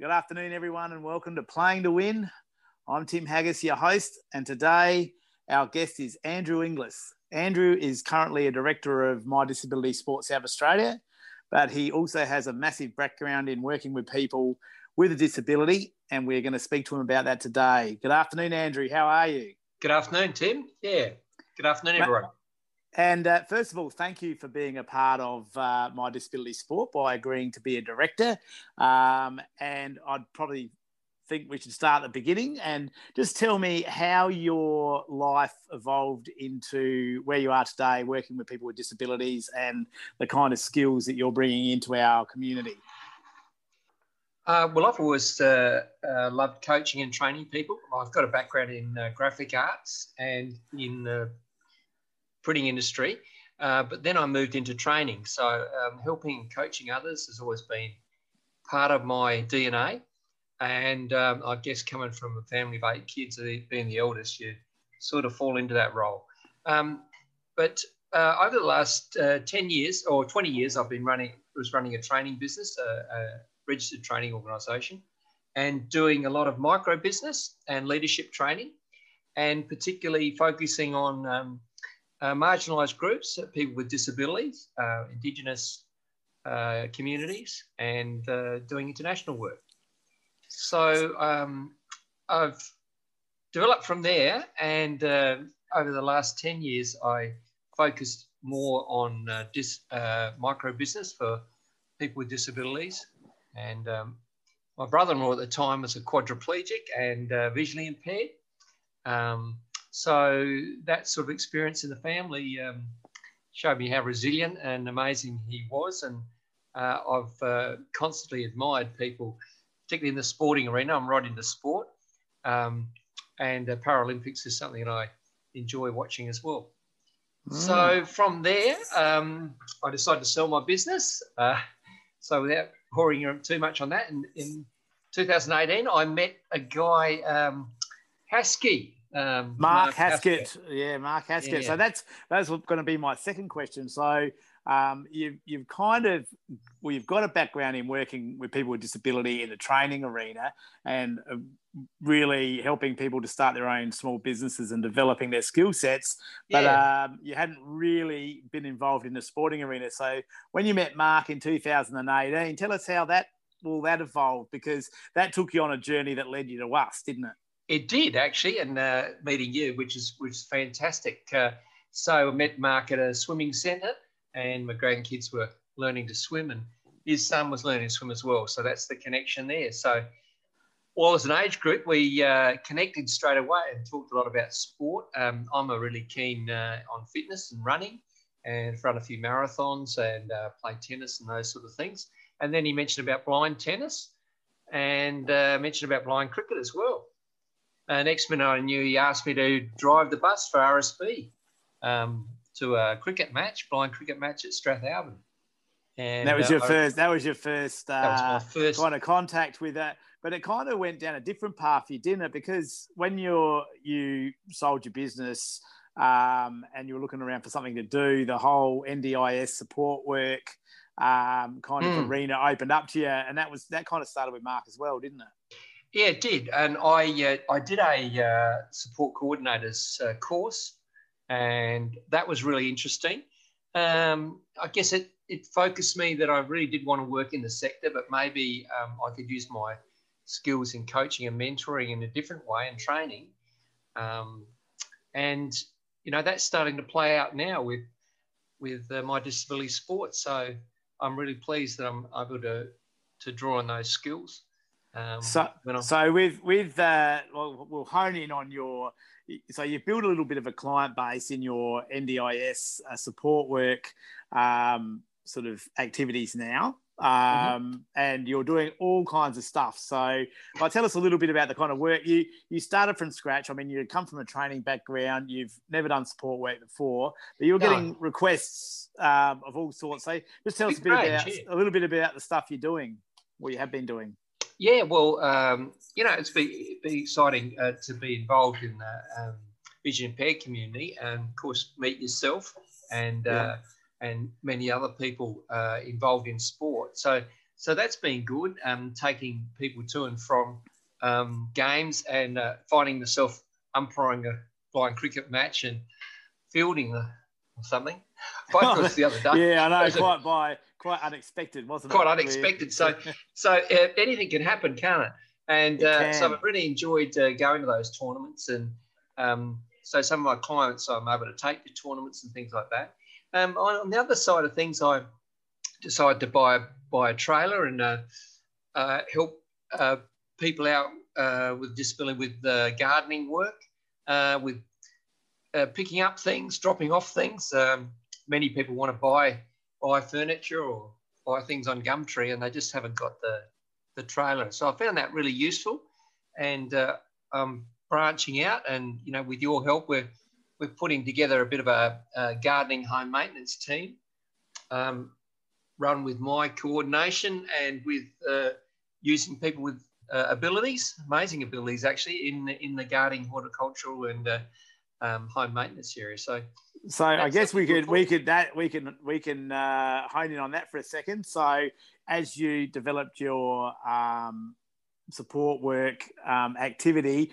Good afternoon, everyone, and welcome to Playing to Win. I'm Tim Haggis, your host, and today our guest is Andrew Inglis. Andrew is currently a director of My Disability Sports South Australia, but he also has a massive background in working with people with a disability, and we're going to speak to him about that today. Good afternoon, Andrew. How are you? Good afternoon, Tim. Yeah. Good afternoon, everyone. And uh, first of all, thank you for being a part of uh, my disability sport by agreeing to be a director. Um, and I'd probably think we should start at the beginning and just tell me how your life evolved into where you are today, working with people with disabilities and the kind of skills that you're bringing into our community. Uh, well, I've always uh, uh, loved coaching and training people. I've got a background in uh, graphic arts and in printing industry, uh, but then I moved into training. So um, helping coaching others has always been part of my DNA. And um, I guess coming from a family of eight kids, being the eldest, you sort of fall into that role. Um, but uh, over the last 10 years or 20 years, I've been running was running a training business, a registered training organisation, and doing a lot of micro business and leadership training, and particularly focusing on um, uh, marginalised groups, uh, people with disabilities, uh, Indigenous uh, communities, and doing international work. So um, I've developed from there, and over the last 10 years, I focused more on micro business for people with disabilities and um, my brother-in-law at the time was a quadriplegic and visually impaired. Um, so that sort of experience in the family um, showed me how resilient and amazing he was. And uh, I've uh, constantly admired people, particularly in the sporting arena. I'm right into sport. Um, and uh, Paralympics is something that I enjoy watching as well. Mm. So from there, um, I decided to sell my business. Uh, so without pouring too much on that. And in 2018, I met a guy, um, Haskey. Um, Mark, Mark Haskett. Haskett. Yeah, Mark Haskett. Yeah. So that's that's going to be my second question. So um, you've, you've kind of, well, you've got a background in working with people with disability in the training arena and uh, really helping people to start their own small businesses and developing their skill sets. But yeah. um, you hadn't really been involved in the sporting arena. So when you met Mark in 2018, tell us how that, well, that evolved because that took you on a journey that led you to us, didn't it? It did actually, and uh, meeting you, which is which is fantastic. Uh, so I met Mark at a swimming centre and my grandkids were learning to swim, and his son was learning to swim as well. So that's the connection there. So, well, as an age group, we uh, connected straight away and talked a lot about sport. Um, I'm a really keen uh, on fitness and running, and run a few marathons and uh, play tennis and those sort of things. And then he mentioned about blind tennis, and uh, mentioned about blind cricket as well. Uh, next minute, I knew he asked me to drive the bus for RSB. Um, to a cricket match, blind cricket match at Strathalbyn. And that was your uh, first. That was your first. Uh, that was my first kind of contact with that. But it kind of went down a different path, you didn't it? Because when you're you sold your business um, and you were looking around for something to do, the whole NDIS support work um, kind of mm. arena opened up to you, and that was that kind of started with Mark as well, didn't it? Yeah, it did. And I uh, I did a uh, support coordinators uh, course and that was really interesting. Um, I guess it it focused me that I really did want to work in the sector, but maybe um, I could use my skills in coaching and mentoring in a different way and training. Um, and you know that's starting to play out now with with uh, my disability sport. So I'm really pleased that I'm able to to draw on those skills. Um, so, so with with uh, we'll, we'll hone in on your so you've built a little bit of a client base in your NDIS uh, support work um, sort of activities now. Um, mm-hmm. and you're doing all kinds of stuff. So, well, tell us a little bit about the kind of work you you started from scratch. I mean, you come from a training background. You've never done support work before, but you're no. getting requests um, of all sorts. So, just tell us a bit great, about yeah. a little bit about the stuff you're doing, what you have been doing. Yeah, well, um, you know, it's been, been exciting uh, to be involved in the um, vision impaired community, and of course, meet yourself and uh, yeah. uh, and many other people uh, involved in sport. So so that's been good. Um, taking people to and from um, games and uh, finding myself umpiring a blind cricket match and fielding the, or something. Quite the other day. yeah, I know. Quite by quite unexpected, wasn't quite it? Quite unexpected. So, so uh, anything can happen, can't it? And uh, so I've really enjoyed uh, going to those tournaments, and um, so some of my clients I'm able to take to tournaments and things like that. Um, on, on, the other side of things, I decided to buy buy a trailer and uh, uh, help uh, people out with disability with gardening work, with picking up things, dropping off things. Um, many people want to buy buy furniture or buy things on Gumtree, and they just haven't got the the trailer. So I found that really useful, and uh, I'm branching out. And you know, with your help, we're we're putting together a bit of a, a gardening home maintenance team, um, run with my coordination and with uh, using people with uh, abilities, amazing abilities actually, in the, in the gardening, horticultural, and uh, um, home maintenance area. So, so I guess we could we could that we can we can uh, hone in on that for a second. So, as you developed your um, support work um, activity,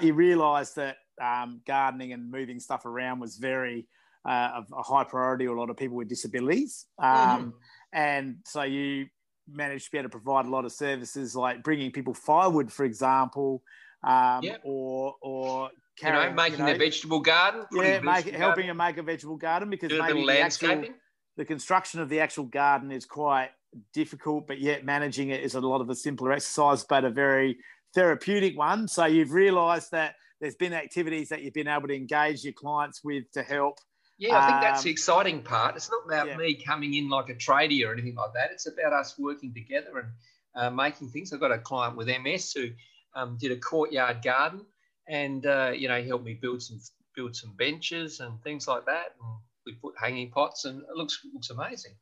you realised that um, gardening and moving stuff around was very uh, a high priority to a lot of people with disabilities. Mm-hmm. Um, and so you managed to be able to provide a lot of services like bringing people firewood, for example, um, yep. or or carrying, you know, making you know, vegetable garden, yeah, make, helping them make a vegetable garden because maybe the, actual, the construction of the actual garden is quite difficult, but yet managing it is a lot of a simpler exercise, but a very therapeutic one. So you've realised that there's been activities that you've been able to engage your clients with to help. Yeah, I think that's the um, exciting part. It's not about yeah. me coming in like a tradie or anything like that. It's about us working together and uh, making things. I've got a client with MS who um, did a courtyard garden, and uh, you know, he helped me build some build some benches and things like that. And we put hanging pots, and it looks looks amazing.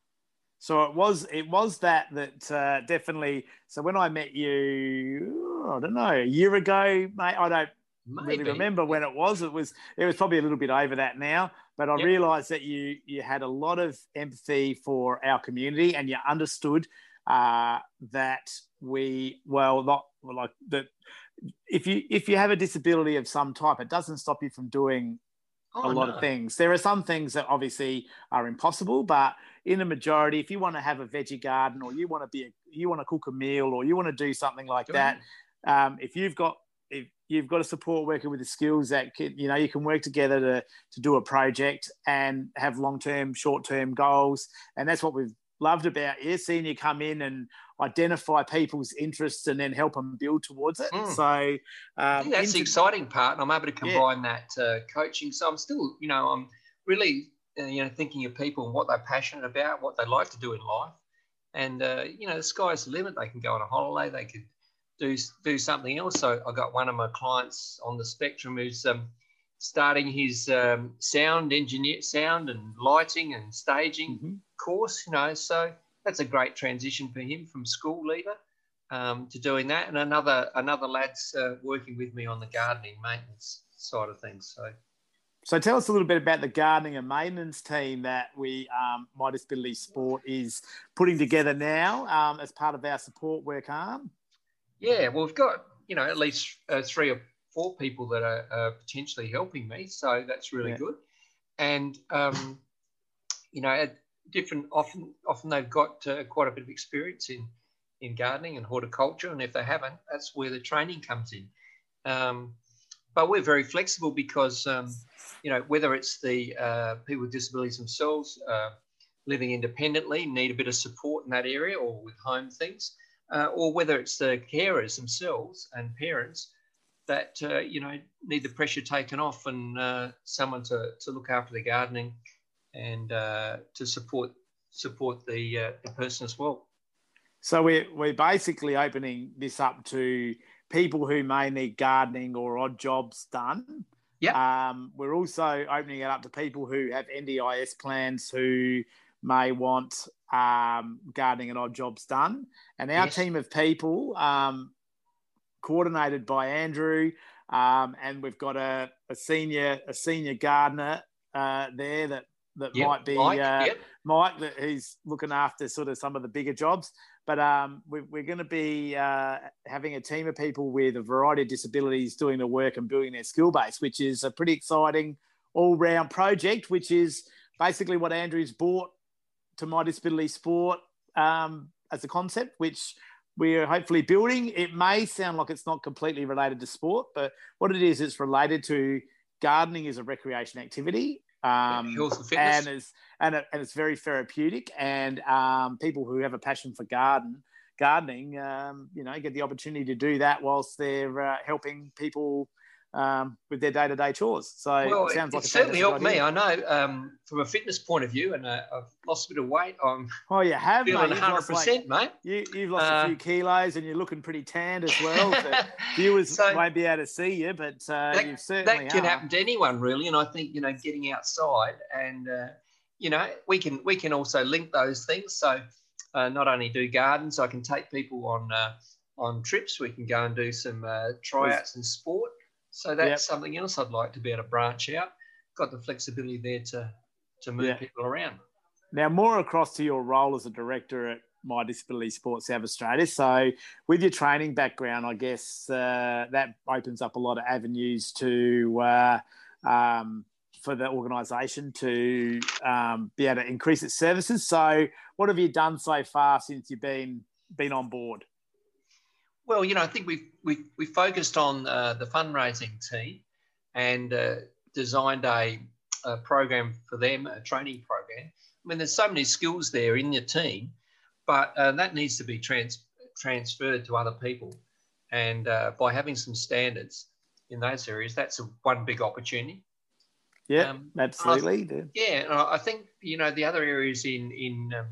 So it was it was that that uh, definitely. So when I met you, I don't know, a year ago, mate. I don't Maybe. really remember when it was. It was it was probably a little bit over that now. But I yep. realised that you you had a lot of empathy for our community, and you understood uh, that we well not like that. If you if you have a disability of some type, it doesn't stop you from doing oh, a lot no. of things. There are some things that obviously are impossible, but in a majority, if you want to have a veggie garden or you want to be, a, you want to cook a meal or you want to do something like that, um, if you've got if you've got a support worker with the skills that can, you know you can work together to to do a project and have long term, short term goals, and that's what we've loved about you, seeing you come in and identify people's interests and then help them build towards it. Mm. So um, that's the exciting part, and I'm able to combine yeah. that uh, coaching. So I'm still, you know, I'm really, uh, you know, thinking of people and what they're passionate about, what they like to do in life, and uh, you know, the sky's the limit. They can go on a holiday, they could do do something else. So I got one of my clients on the spectrum who's um, starting his um, sound engineer, sound and lighting and staging mm-hmm. course. You know, so that's a great transition for him from school leader um, to doing that. And another another lad's uh, working with me on the gardening maintenance side of things. So. So tell us a little bit about the gardening and maintenance team that we, um, My Disability Sport, is putting together now um, as part of our support work arm. Yeah, well, we've got you know at least uh, three or four people that are uh, potentially helping me, so that's really yeah. good. And um, you know, different often often they've got uh, quite a bit of experience in in gardening and horticulture, and if they haven't, that's where the training comes in. Um, but we're very flexible because um, you know whether it's the uh, people with disabilities themselves uh, living independently need a bit of support in that area or with home things uh, or whether it's the carers themselves and parents that uh, you know need the pressure taken off and uh, someone to, to look after the gardening and uh, to support support the uh, the person as well. So we're we're basically opening this up to people who may need gardening or odd jobs done. Yeah. Um, we're also opening it up to people who have NDIS plans who may want um, gardening and odd jobs done. And our yes. team of people, um, coordinated by Andrew, um, and we've got a, a, senior a senior gardener uh, there that that yep. might be uh, yep. Mike, that he's looking after sort of some of the bigger jobs. But um, we, we're, going to be uh, having a team of people with a variety of disabilities doing the work and building their skill base, which is a pretty exciting all-round project, which is basically what Andrew's brought to my disability sport um, as a concept, which we're hopefully building. It may sound like it's not completely related to sport, but what it is, it's related to gardening as a recreation activity. Um, and it's and, it, and it's very therapeutic. And um, people who have a passion for garden gardening, um, you know, get the opportunity to do that whilst they're uh, helping people um, with their day-to-day chores. So well, it sounds like it certainly helped me. I know um, from a fitness point of view, and uh, I've lost a bit of weight. I'm oh, you have feeling 100 percent, mate. You, have lost uh, a few kilos, and you're looking pretty tanned as well. So viewers so won't be able to see you, but uh, that, you certainly that can are. happen to anyone, really. And I think you know, getting outside, and uh, you know, we can we can also link those things. So uh, not only do gardens, I can take people on uh, on trips. We can go and do some tryouts and sport so that's yep. something else I'd like to be able to branch out. Got the flexibility there to to move people around. Now, more across to your role as a director at My Disability Sports South Australia. So, with your training background, I guess uh, that opens up a lot of avenues to uh, um, for the organisation to um, be able to increase its services. So, what have you done so far since you've been been on board? Well, you know, I think we've we we focused on uh, the fundraising team and uh, designed a, a, program for them, a training program. I mean, there's so many skills there in your team, but uh, that needs to be trans- transferred to other people. And uh, by having some standards in those areas, that's a, one big opportunity. Yeah, um, absolutely. I, yeah, I think you know the other areas in in um,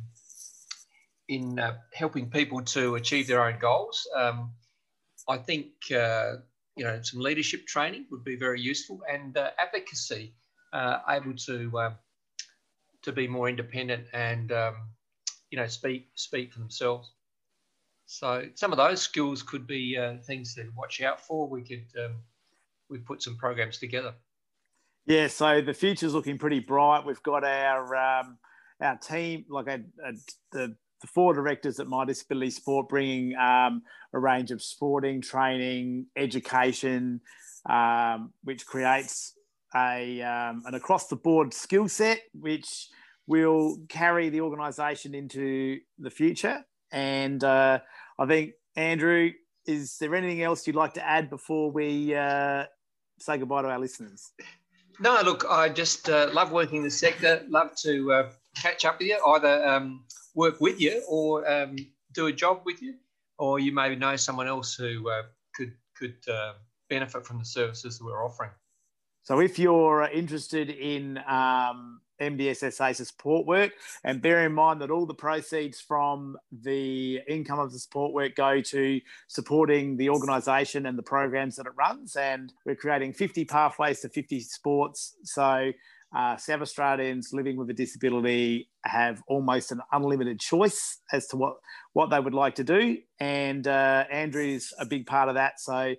in uh, helping people to achieve their own goals. Um, I think uh, you know some leadership training would be very useful, and uh, advocacy, uh, able to um, to be more independent and um, you know speak speak for themselves. So some of those skills could be uh, things to watch out for. We could um, we put some programs together. Yeah, so the future's looking pretty bright. We've got our um, our team, like a, a, the the four directors at My Disability Sport, bringing um, a range of sporting, training, education, um, which creates a um, an across the board skill set, which will carry the organisation into the future. And uh, I think Andrew, is there anything else you'd like to add before we uh, say goodbye to our listeners? No, look, I just uh, love working in the sector. Love to uh, catch up with you, either um, work with you or um, do a job with you, or you may know someone else who uh, could could uh, benefit from the services that we're offering. So, if you're interested in um, MDSSA support work, and bear in mind that all the proceeds from the income of the support work go to supporting the organisation and the programs that it runs, and we're creating 50 pathways to 50 sports. So uh, South Australians living with a disability have almost an unlimited choice as to what, what they would like to do. And uh, Andrew's a big part of that. So